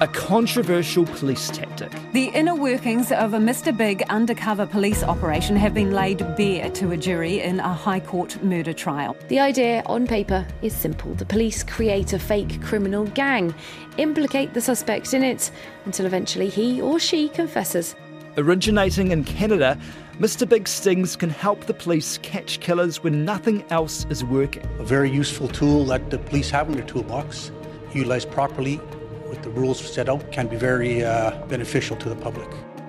a controversial police tactic. The inner workings of a Mr. Big undercover police operation have been laid bare to a jury in a High Court murder trial. The idea on paper is simple. The police create a fake criminal gang, implicate the suspect in it, until eventually he or she confesses. Originating in Canada, Mr. Big Stings can help the police catch killers when nothing else is working. A very useful tool that the police have in their toolbox, utilised properly with the rules set out, can be very uh, beneficial to the public.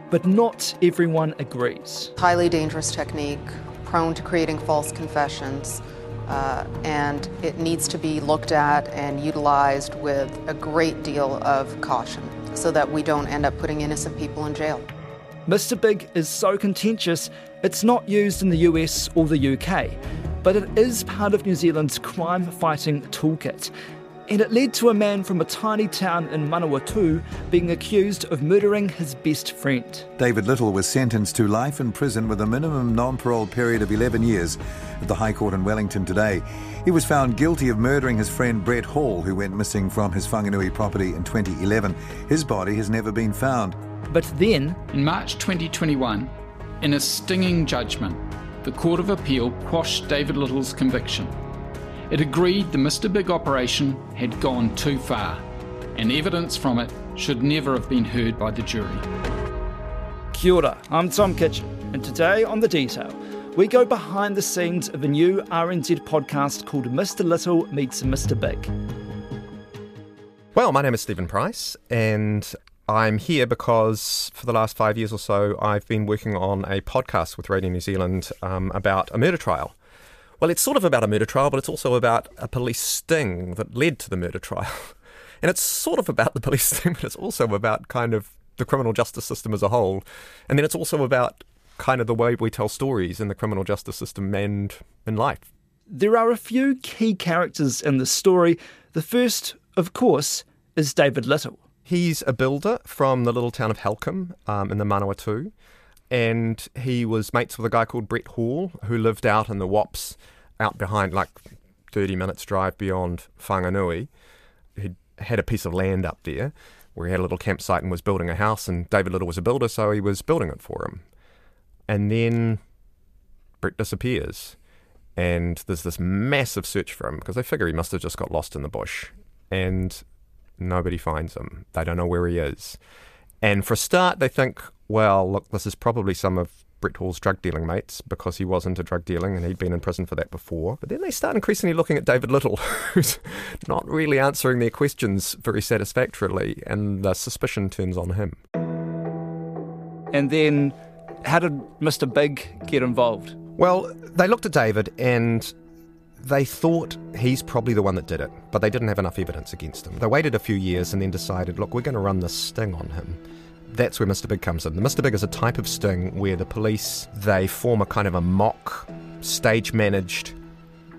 But not everyone agrees. Highly dangerous technique, prone to creating false confessions. Uh, and it needs to be looked at and utilized with a great deal of caution so that we don't end up putting innocent people in jail. Mr. Big is so contentious, it's not used in the US or the UK, but it is part of New Zealand's crime fighting toolkit. And it led to a man from a tiny town in Manawatu being accused of murdering his best friend. David Lyttle was sentenced to life in prison with a minimum non parole period of 11 years at the High Court in Wellington today. He was found guilty of murdering his friend Brett Hall, who went missing from his Whanganui property in 2011. His body has never been found. But then, in March 2021, in a stinging judgment, the Court of Appeal quashed David Lyttle's conviction. It agreed the Mr. Big operation had gone too far, and evidence from it should never have been heard by the jury. Kia ora, I'm Tom Kitchen, and today on The Detail, we go behind the scenes of a new RNZ podcast called Mr. Lyttle Meets Mr. Big. Well, my name is Stephen Price, and I'm here because for the last five years or so, I've been working on a podcast with Radio New Zealand um, about a murder trial. Well, it's sort of about a murder trial, but it's also about a police sting that led to the murder trial. And it's sort of about the police sting, but it's also about kind of the criminal justice system as a whole. And then it's also about kind of the way we tell stories in the criminal justice system and in life. There are a few key characters in the story. The first, of course, is David Lyttle. He's a builder from the little town of Halcombe um, in the Manawatu, and he was mates with a guy called Brett Hall who lived out in the Wops, out behind like 30 minutes drive beyond Whanganui. He had a piece of land up there where he had a little campsite and was building a house, and David Lyttle was a builder, so he was building it for him. And then Brett disappears, and there's this massive search for him because they figure he must have just got lost in the bush. And Nobody finds him. They don't know where he is. And for a start, they think, well, look, this is probably some of Brett Hall's drug dealing mates because he was into drug dealing and he'd been in prison for that before. But then they start increasingly looking at David Lyttle, who's not really answering their questions very satisfactorily, and the suspicion turns on him. And then, how did Mr. Big get involved? Well, they looked at David and they thought he's probably the one that did it, but they didn't have enough evidence against him. They waited a few years and then decided, look, we're going to run this sting on him. That's where Mr. Big comes in. The Mr. Big is a type of sting where the police they form a kind of a mock, stage managed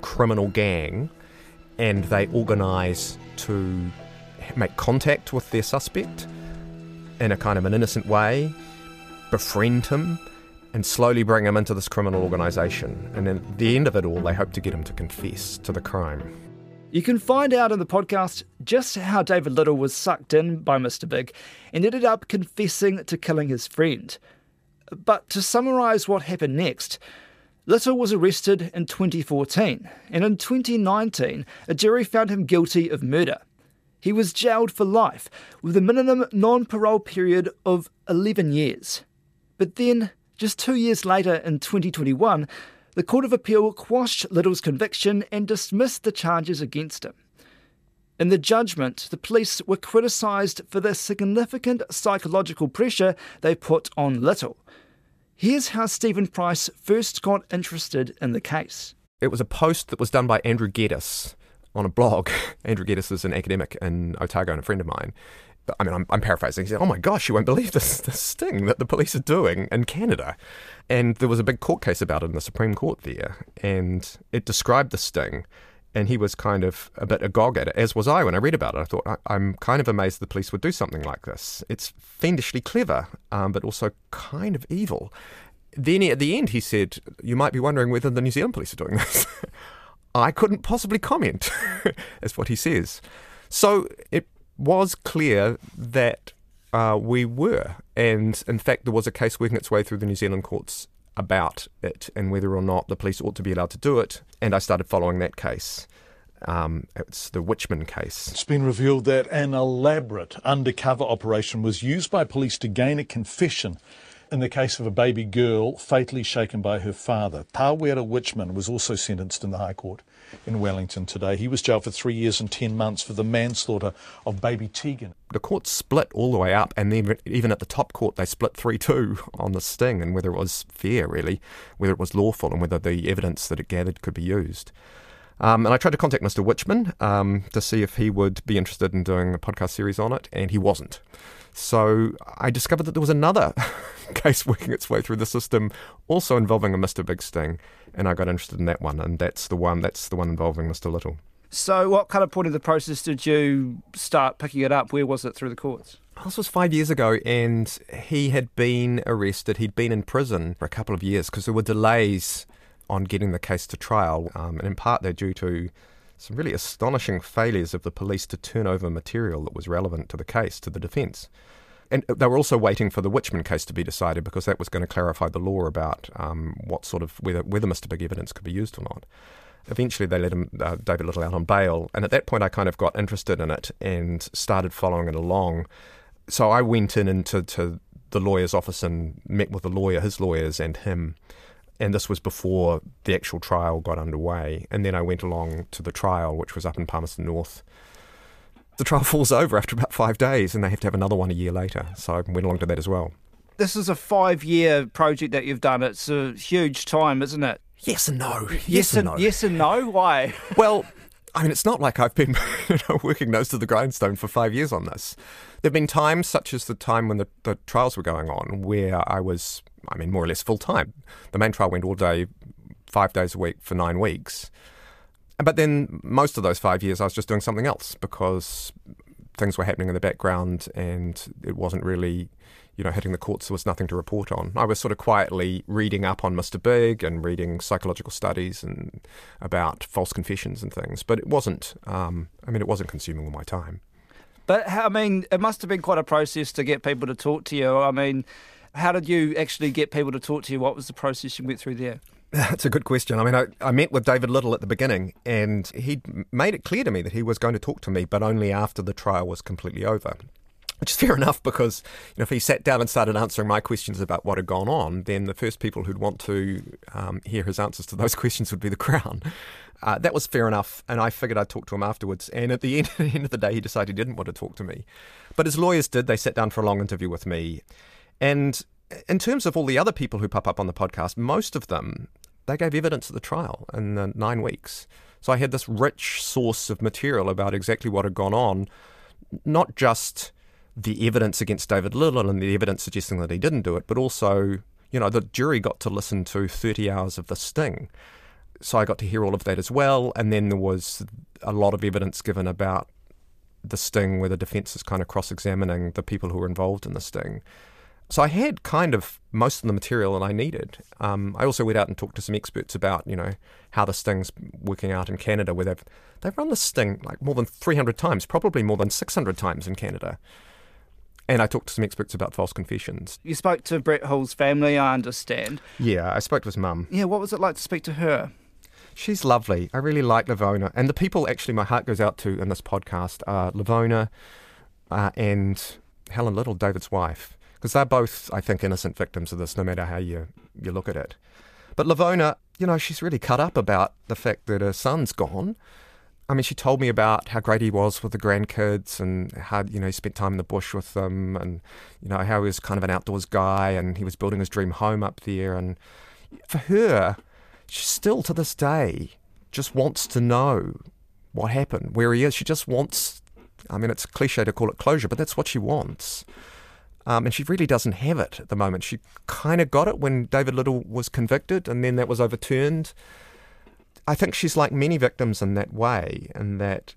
criminal gang and they organise to make contact with their suspect in a kind of an innocent way, befriend him, and slowly bring him into this criminal organisation. And at the end of it all, they hope to get him to confess to the crime. You can find out in the podcast just how David Lyttle was sucked in by Mr. Big and ended up confessing to killing his friend. But to summarise what happened next, Lyttle was arrested in 2014, and in 2019, a jury found him guilty of murder. He was jailed for life, with a minimum non parole period of 11 years. But then just two years later, in 2021, the Court of Appeal quashed Lyttle's conviction and dismissed the charges against him. In the judgment, the police were criticised for the significant psychological pressure they put on Lyttle. Here's how Stephen Price first got interested in the case. It was a post that was done by Andrew Geddis on a blog. Andrew Geddis is an academic in Otago and a friend of mine. I mean, I'm, I'm, paraphrasing. He said, "Oh my gosh, you won't believe this this sting that the police are doing in Canada," and there was a big court case about it in the Supreme Court there, and it described the sting, and he was kind of a bit agog at it, as was I when I read about it. I thought, I, am kind of amazed the police would do something like this. It's fiendishly clever, um, but also kind of evil. Then at the end, he said, "You might be wondering whether the New Zealand police are doing this." I couldn't possibly comment. That's what he says. So it was clear that uh, we were. And in fact, there was a case working its way through the New Zealand courts about it and whether or not the police ought to be allowed to do it. And I started following that case. Um, it's the Wichman case. It's been revealed that an elaborate undercover operation was used by police to gain a confession in the case of a baby girl fatally shaken by her father. Pawera Wichman was also sentenced in the High Court in Wellington today. He was jailed for three years and ten months for the manslaughter of baby Tegan. The court split all the way up, and then even at the top court, they split 3 2 on the sting and whether it was fair, really, whether it was lawful, and whether the evidence that it gathered could be used. Um, and I tried to contact Mr. Wichman um, to see if he would be interested in doing a podcast series on it, and he wasn't. So I discovered that there was another case working its way through the system, also involving a Mr. Big Sting, and I got interested in that one, and that's the one. That's the one involving Mr. Lyttle. So, what kind of point of the process did you start picking it up? Where was it through the courts? This was five years ago, and he had been arrested. He'd been in prison for a couple of years because there were delays on getting the case to trial, um, and in part they're due to some really astonishing failures of the police to turn over material that was relevant to the case to the defence. And they were also waiting for the Wichman case to be decided because that was going to clarify the law about um, what sort of whether whether Mr. Big evidence could be used or not. Eventually, they let him uh, David Lyttle out on bail, and at that point, I kind of got interested in it and started following it along. So I went in into the lawyer's office and met with the lawyer, his lawyers, and him and this was before the actual trial got underway. And then I went along to the trial, which was up in Palmerston North. The trial falls over after about five days, and they have to have another one a year later. So I went along to that as well. This is a five year project that you've done. It's a huge time, isn't it? Yes and no. Yes, yes and, no. Yes and no. Why? well, I mean, it's not like I've been you know, working nose to the grindstone for five years on this. There have been times, such as the time when the, the trials were going on, where I was I mean, more or less full time. The main trial went all day, five days a week for nine weeks. But then most of those five years, I was just doing something else because things were happening in the background and it wasn't really, you know, hitting the courts. There was nothing to report on. I was sort of quietly reading up on Mr. Big and reading psychological studies and about false confessions and things. But it wasn't, um, I mean, it wasn't consuming all my time. But I mean, it must have been quite a process to get people to talk to you. I mean, how did you actually get people to talk to you? What was the process you went through there? That's a good question. I mean, I, I met with David Lyttle at the beginning, and he made it clear to me that he was going to talk to me, but only after the trial was completely over. Which is fair enough because you know, if he sat down and started answering my questions about what had gone on, then the first people who'd want to um, hear his answers to those questions would be the Crown. Uh, that was fair enough, and I figured I'd talk to him afterwards. And at the end, at the end of the day, he decided he didn't want to talk to me. But his lawyers did. They sat down for a long interview with me. And in terms of all the other people who pop up on the podcast, most of them they gave evidence at the trial in the nine weeks. So I had this rich source of material about exactly what had gone on, not just the evidence against David Lyttle and the evidence suggesting that he didn't do it, but also, you know, the jury got to listen to 30 hours of the sting. So I got to hear all of that as well. And then there was a lot of evidence given about the sting where the defence is kind of cross examining the people who were involved in the sting. So I had kind of most of the material that I needed. Um, I also went out and talked to some experts about, you know, how the sting's working out in Canada, where they've they've run the sting like more than 300 times, probably more than 600 times in Canada. And I talked to some experts about false confessions. You spoke to Brett Hall's family, I understand. Yeah, I spoke to his mum. Yeah, what was it like to speak to her? She's lovely. I really like Lavona. And the people actually my heart goes out to in this podcast are Lavona uh, and Helen Lyttle, David's wife because they're both, I think, innocent victims of this, no matter how you, you look at it. But Lavona, you know, she's really cut up about the fact that her son's gone. I mean, she told me about how great he was with the grandkids and how, you know, he spent time in the bush with them and, you know, how he was kind of an outdoors guy and he was building his dream home up there. And for her, she still to this day just wants to know what happened, where he is. She just wants, I mean, it's cliche to call it closure, but that's what she wants. Um, and she really doesn't have it at the moment. She kind of got it when David Lyttle was convicted, and then that was overturned. I think she's like many victims in that way, in that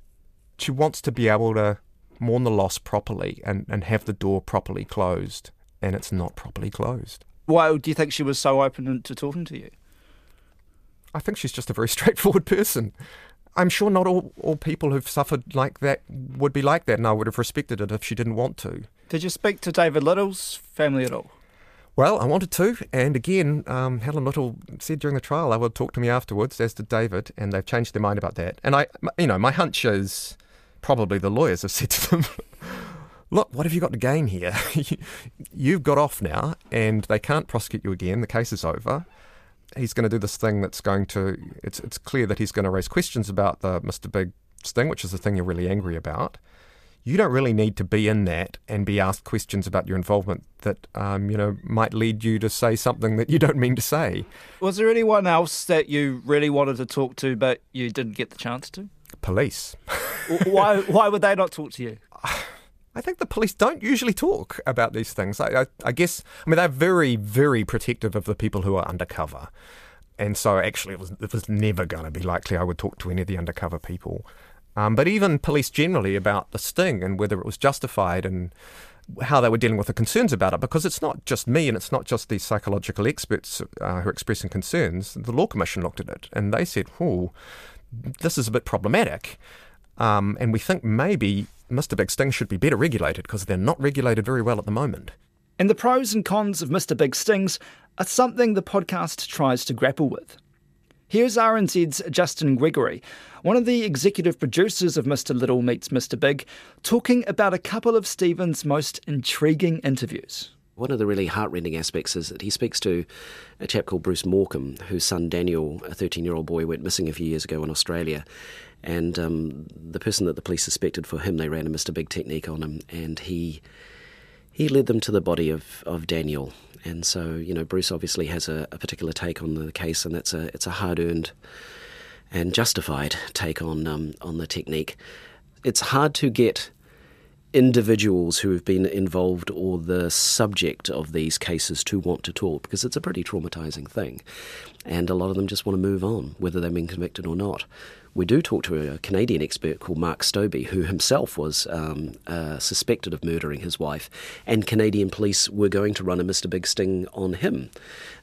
she wants to be able to mourn the loss properly and, and have the door properly closed, and it's not properly closed. Why do you think she was so open to talking to you? I think she's just a very straightforward person. I'm sure not all, all people who've suffered like that would be like that, and I would have respected it if she didn't want to. Did you speak to David Lyttle's family at all? Well, I wanted to, and again, um, Helen Lyttle said during the trial they would talk to me afterwards, as did David, and they've changed their mind about that. And I, you know, my hunch is probably the lawyers have said to them, "Look, what have you got to gain here? You've got off now, and they can't prosecute you again. The case is over." He's going to do this thing that's going to. It's it's clear that he's going to raise questions about the Mr. Big thing, which is the thing you're really angry about you don't really need to be in that and be asked questions about your involvement that um, you know might lead you to say something that you don't mean to say. Was there anyone else that you really wanted to talk to but you didn't get the chance to? Police. why? Why would they not talk to you? I think the police don't usually talk about these things. I, I, I guess I mean they're very, very protective of the people who are undercover, and so actually it was it was never going to be likely I would talk to any of the undercover people. Um, but even police generally about the sting and whether it was justified and how they were dealing with the concerns about it, because it's not just me and it's not just these psychological experts uh, who are expressing concerns. The Law Commission looked at it and they said, oh, this is a bit problematic. Um, and we think maybe Mr. Big Sting should be better regulated because they're not regulated very well at the moment. And the pros and cons of Mr. Big Stings are something the podcast tries to grapple with. Here's RNZ's Justin Gregory, one of the executive producers of Mr. Lyttle Meets Mr. Big, talking about a couple of Stephen's most intriguing interviews. One of the really heartrending aspects is that he speaks to a chap called Bruce Morcombe, whose son Daniel, a 13 year old boy, went missing a few years ago in Australia. And um, the person that the police suspected for him, they ran a Mr. Big technique on him, and he he led them to the body of, of Daniel. And so, you know, Bruce obviously has a, a particular take on the case, and that's a it's a hard earned and justified take on um, on the technique. It's hard to get individuals who have been involved or the subject of these cases to want to talk because it's a pretty traumatizing thing. And a lot of them just want to move on, whether they've been convicted or not we do talk to a Canadian expert called Mark Stobbe, who himself was um, uh, suspected of murdering his wife, and Canadian police were going to run a Mr. Big sting on him.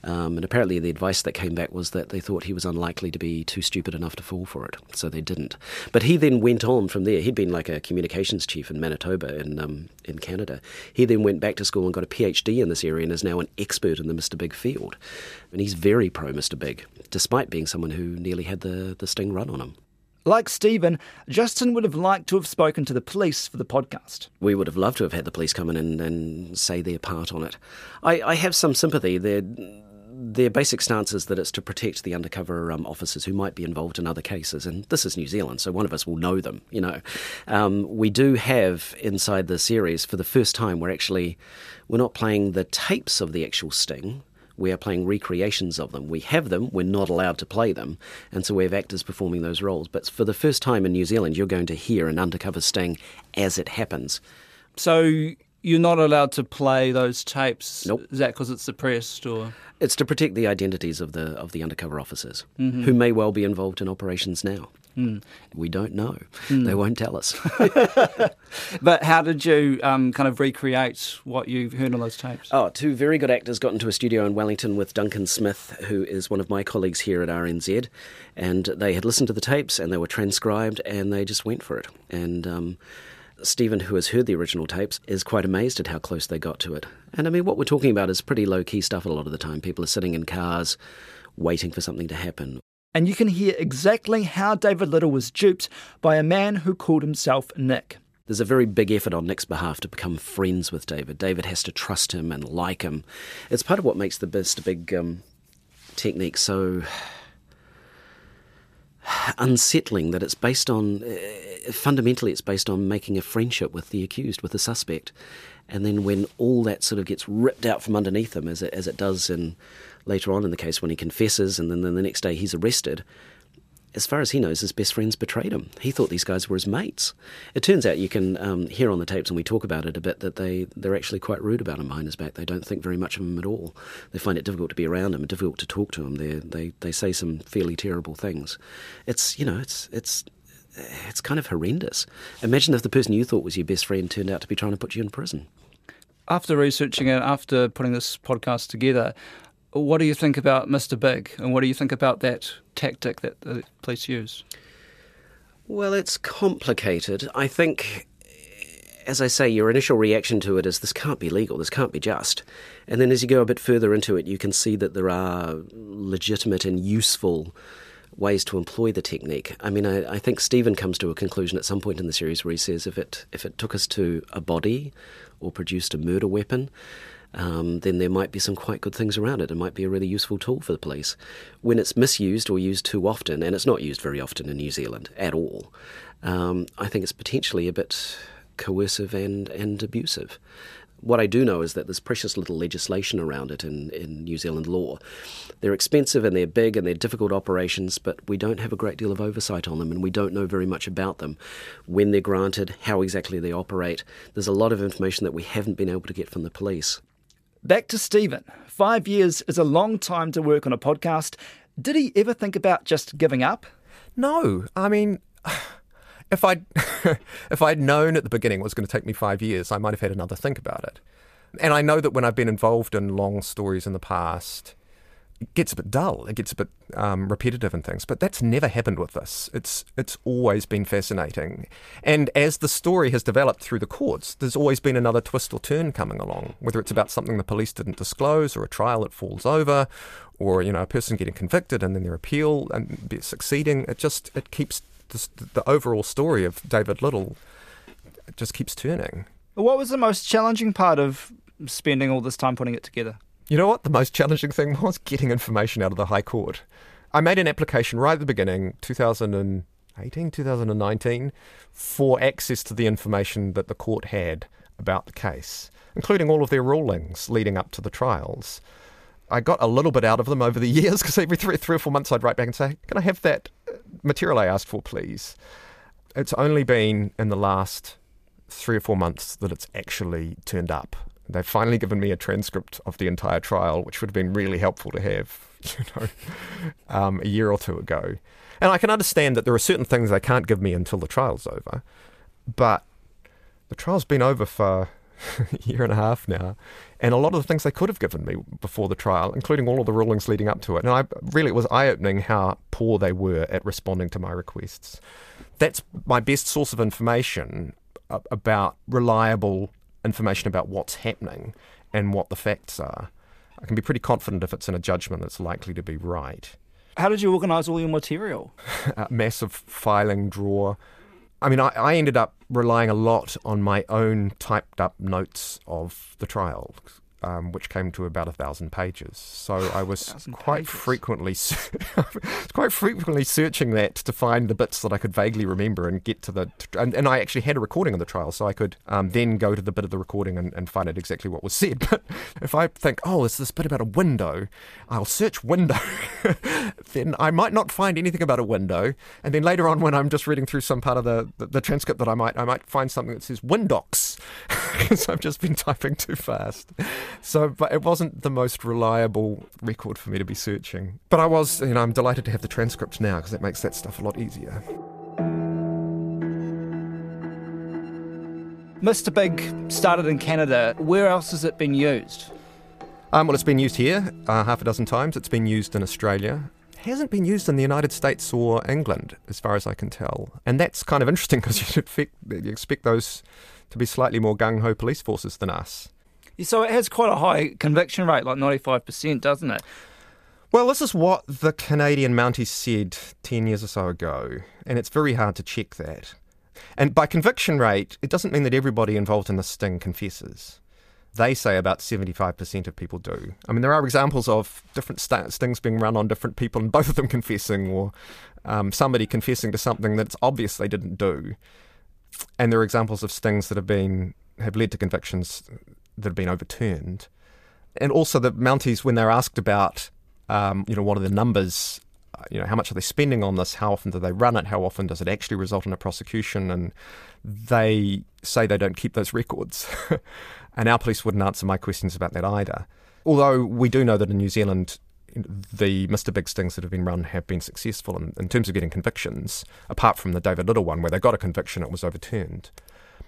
Um, and apparently, the advice that came back was that they thought he was unlikely to be too stupid enough to fall for it, so they didn't. But he then went on from there. He'd been like a communications chief in Manitoba in um, in Canada. He then went back to school and got a PhD in this area and is now an expert in the Mr. Big field. And he's very pro Mr. Big, despite being someone who nearly had the, the sting run on him. Like Stephen, Justin would have liked to have spoken to the police for the podcast. We would have loved to have had the police come in and, and say their part on it. I, I have some sympathy. Their, their basic stance is that it's to protect the undercover um, officers who might be involved in other cases. And this is New Zealand, so one of us will know them, you know. Um, we do have inside the series, for the first time, we're actually, we're not playing the tapes of the actual sting we are playing recreations of them. We have them, we're not allowed to play them, and so we have actors performing those roles. But for the first time in New Zealand, you're going to hear an undercover sting as it happens. So you're not allowed to play those tapes. Nope. Is that because it's suppressed, or it's to protect the identities of the of the undercover officers mm-hmm. who may well be involved in operations now? Mm. We don't know. Mm. They won't tell us. but how did you um, kind of recreate what you heard on those tapes? Oh, two very good actors got into a studio in Wellington with Duncan Smith, who is one of my colleagues here at RNZ, and they had listened to the tapes and they were transcribed and they just went for it. And um, Stephen, who has heard the original tapes, is quite amazed at how close they got to it. And I mean, what we're talking about is pretty low key stuff a lot of the time. People are sitting in cars waiting for something to happen and you can hear exactly how David Lyttle was duped by a man who called himself Nick. There's a very big effort on Nick's behalf to become friends with David. David has to trust him and like him. It's part of what makes the Mr. Big um, technique so unsettling that it's based on uh, fundamentally it's based on making a friendship with the accused with the suspect and then when all that sort of gets ripped out from underneath him as it, as it does in later on in the case when he confesses and then, then the next day he's arrested. As far as he knows, his best friends betrayed him. He thought these guys were his mates. It turns out you can um, hear on the tapes, and we talk about it a bit, that they, they're actually quite rude about him behind his back. They don't think very much of him at all. They find it difficult to be around him, difficult to talk to him. They, they, they say some fairly terrible things. It's, you know, it's, it's, it's kind of horrendous. Imagine if the person you thought was your best friend turned out to be trying to put you in prison. After researching it, after putting this podcast together, what do you think about Mr. Big, and what do you think about that tactic that the police use? Well, it's complicated. I think, as I say, your initial reaction to it is this can't be legal, this can't be just. And then as you go a bit further into it, you can see that there are legitimate and useful ways to employ the technique. I mean, I, I, think Stephen comes to a conclusion at some point in the series where he says if it if it took us to a body or produced a murder weapon, um, then there might be some quite good things around it. It might be a really useful tool for the police. When it's misused or used too often, and it's not used very often in New Zealand at all, um, I think it's potentially a bit coercive and, and abusive. What I do know is that there's precious little legislation around it in, in New Zealand law. They're expensive and they're big and they're difficult operations, but we don't have a great deal of oversight on them and we don't know very much about them. When they're granted, how exactly they operate. There's a lot of information that we haven't been able to get from the police. Back to Stephen. Five years is a long time to work on a podcast. Did he ever think about just giving up? No. I mean, if I'd, if I'd known at the beginning it was going to take me five years, I might have had another think about it. And I know that when I've been involved in long stories in the past, it gets a bit dull. It gets a bit um, repetitive and things. But that's never happened with this. It's it's always been fascinating. And as the story has developed through the courts, there's always been another twist or turn coming along. Whether it's about something the police didn't disclose, or a trial that falls over, or you know a person getting convicted and then their appeal and succeeding. It just it keeps this, the overall story of David Lyttle. It just keeps turning. What was the most challenging part of spending all this time putting it together? You know what? The most challenging thing was getting information out of the High Court. I made an application right at the beginning, 2018, 2019, for access to the information that the court had about the case, including all of their rulings leading up to the trials. I got a little bit out of them over the years because every three, three or four months I'd write back and say, Can I have that uh, material I asked for, please? It's only been in the last three or four months that it's actually turned up They've finally given me a transcript of the entire trial, which would have been really helpful to have, you know, um, a year or two ago. And I can understand that there are certain things they can't give me until the trial's over, but the trial's been over for a year and a half now, and a lot of the things they could have given me before the trial, including all of the rulings leading up to it. And I really it was eye-opening how poor they were at responding to my requests. That's my best source of information about reliable information about what's happening and what the facts are. I can be pretty confident if it's in a judgment that's likely to be right. How did you organise all your material? a massive filing drawer. I mean, I, I ended up relying a lot on my own typed up notes of the trial um, which came to about a thousand pages. So I was quite pages. frequently, quite frequently searching that to find the bits that I could vaguely remember and get to the. And, and I actually had a recording of the trial, so I could um, then go to the bit of the recording and, and find out exactly what was said. But if I think, oh, it's this bit about a window, I'll search window. then I might not find anything about a window, and then later on, when I'm just reading through some part of the, the, the transcript that I might, I might find something that says Windox because I've just been typing too fast. So, but it wasn't the most reliable record for me to be searching. But I was, you know, I'm delighted to have the transcript now because that makes that stuff a lot easier. Mr. Big started in Canada. Where else has it been used? Um, well, it's been used here uh, half a dozen times. It's been used in Australia. It hasn't been used in the United States or England, as far as I can tell. And that's kind of interesting because you expect, you expect those to be slightly more gung ho police forces than us. So it has quite a high conviction rate, like 95%, doesn't it? Well, this is what the Canadian Mounties said 10 years or so ago, and it's very hard to check that. And by conviction rate, it doesn't mean that everybody involved in the sting confesses. They say about 75% of people do. I mean, there are examples of different stings being run on different people and both of them confessing, or um, somebody confessing to something that it's obvious they didn't do. And there are examples of stings that have been have led to convictions that have been overturned. And also the Mounties, when they're asked about, um, you know, what are the numbers, uh, you know, how much are they spending on this? How often do they run it? How often does it actually result in a prosecution? And they say they don't keep those records. and our police wouldn't answer my questions about that either. Although we do know that in New Zealand, the Mr. Big stings that have been run have been successful in, in terms of getting convictions, apart from the David Lyttle one, where they got a conviction, it was overturned.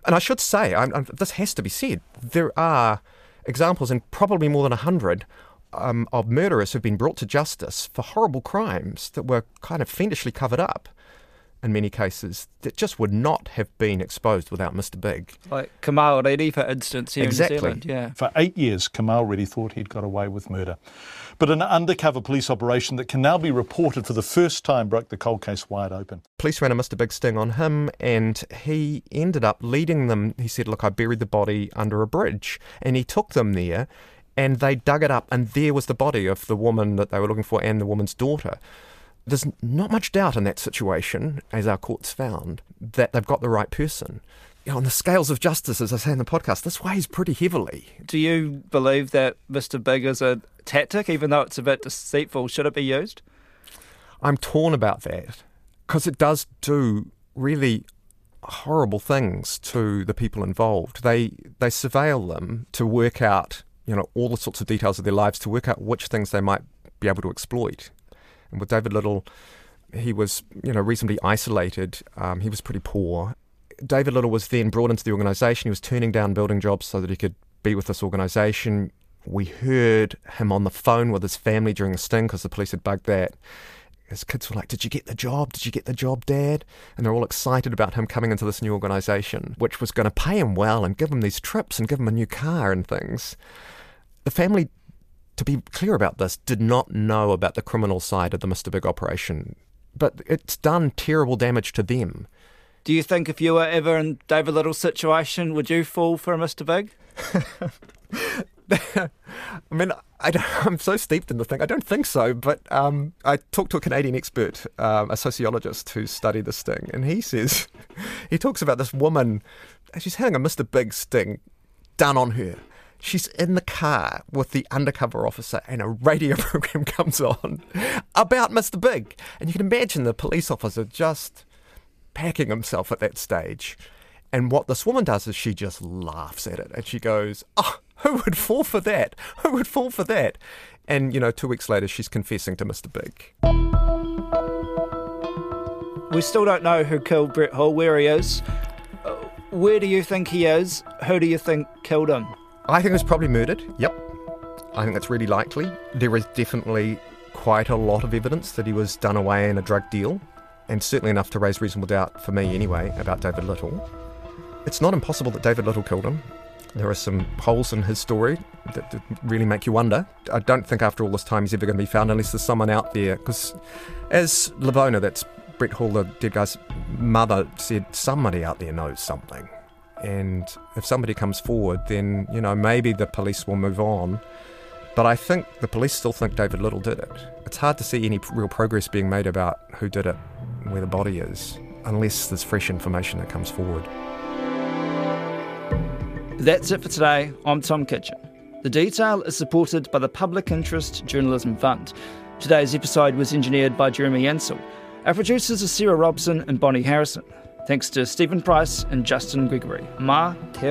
And I should say, I'm, I'm, this has to be said, there are examples, and probably more than 100, um, of murderers who've been brought to justice for horrible crimes that were kind of fiendishly covered up. In many cases that just would not have been exposed without Mr. Big. Like Kamal Reddy, for instance, here exactly. in New Zealand. Yeah. For eight years, Kamal Reddy thought he'd got away with murder. But an undercover police operation that can now be reported for the first time broke the cold case wide open. Police ran a Mr. Big sting on him, and he ended up leading them. He said, Look, I buried the body under a bridge. And he took them there, and they dug it up, and there was the body of the woman that they were looking for and the woman's daughter there's not much doubt in that situation, as our courts found, that they've got the right person. You know, on the scales of justice, as I say in the podcast, this weighs pretty heavily. Do you believe that Mr. Big is a tactic, even though it's a bit deceitful? Should it be used? I'm torn about that because it does do really horrible things to the people involved. They they surveil them to work out, you know, all the sorts of details of their lives to work out which things they might be able to exploit. And with David Lyttle, he was, you know, reasonably isolated. Um, he was pretty poor. David Lyttle was then brought into the organisation. He was turning down building jobs so that he could be with this organisation. We heard him on the phone with his family during the sting because the police had bugged that. His kids were like, Did you get the job? Did you get the job, Dad? And they're all excited about him coming into this new organisation, which was going to pay him well and give him these trips and give him a new car and things. The family to be clear about this, did not know about the criminal side of the Mr. Big operation. But it's done terrible damage to them. Do you think if you were ever in David Lyttle's situation, would you fall for a Mr. Big? I mean, I am so steeped in the thing. I don't think so, but um, I talked to a Canadian expert, um, a sociologist who studied this thing, and he says he talks about this woman. She's having a Mr. Big sting done on her, she's in the car with the undercover officer and a radio program comes on about Mr. Big. And you can imagine the police officer just packing himself at that stage. And what this woman does is she just laughs at it and she goes, Oh, who would fall for that? Who would fall for that? And, you know, two weeks later, she's confessing to Mr. Big. We still don't know who killed Brett Hall, where he is. Uh, where do you think he is? Who do you think killed him? I think it was probably murdered. Yep. I think that's really likely. There is definitely quite a lot of evidence that he was done away in a drug deal, and certainly enough to raise reasonable doubt for me anyway about David Lyttle. It's not impossible that David Lyttle killed him. There are some holes in his story that, that really make you wonder. I don't think after all this time he's ever going to be found unless there's someone out there. Because as Lavona, that's Brett Hall, the dead guy's mother, said, somebody out there knows something. And if somebody comes forward, then, you know, maybe the police will move on. But I think the police still think David Lyttle did it. It's hard to see any real progress being made about who did it, where the body is, unless there's fresh information that comes forward. That's it for today. I'm Tom Kitchen. The detail is supported by the Public Interest Journalism Fund. Today's episode was engineered by Jeremy Ansell. Our producers are Sarah Robson and Bonnie Harrison. Thanks to Stephen Price and Justin Gregory. Ma Te.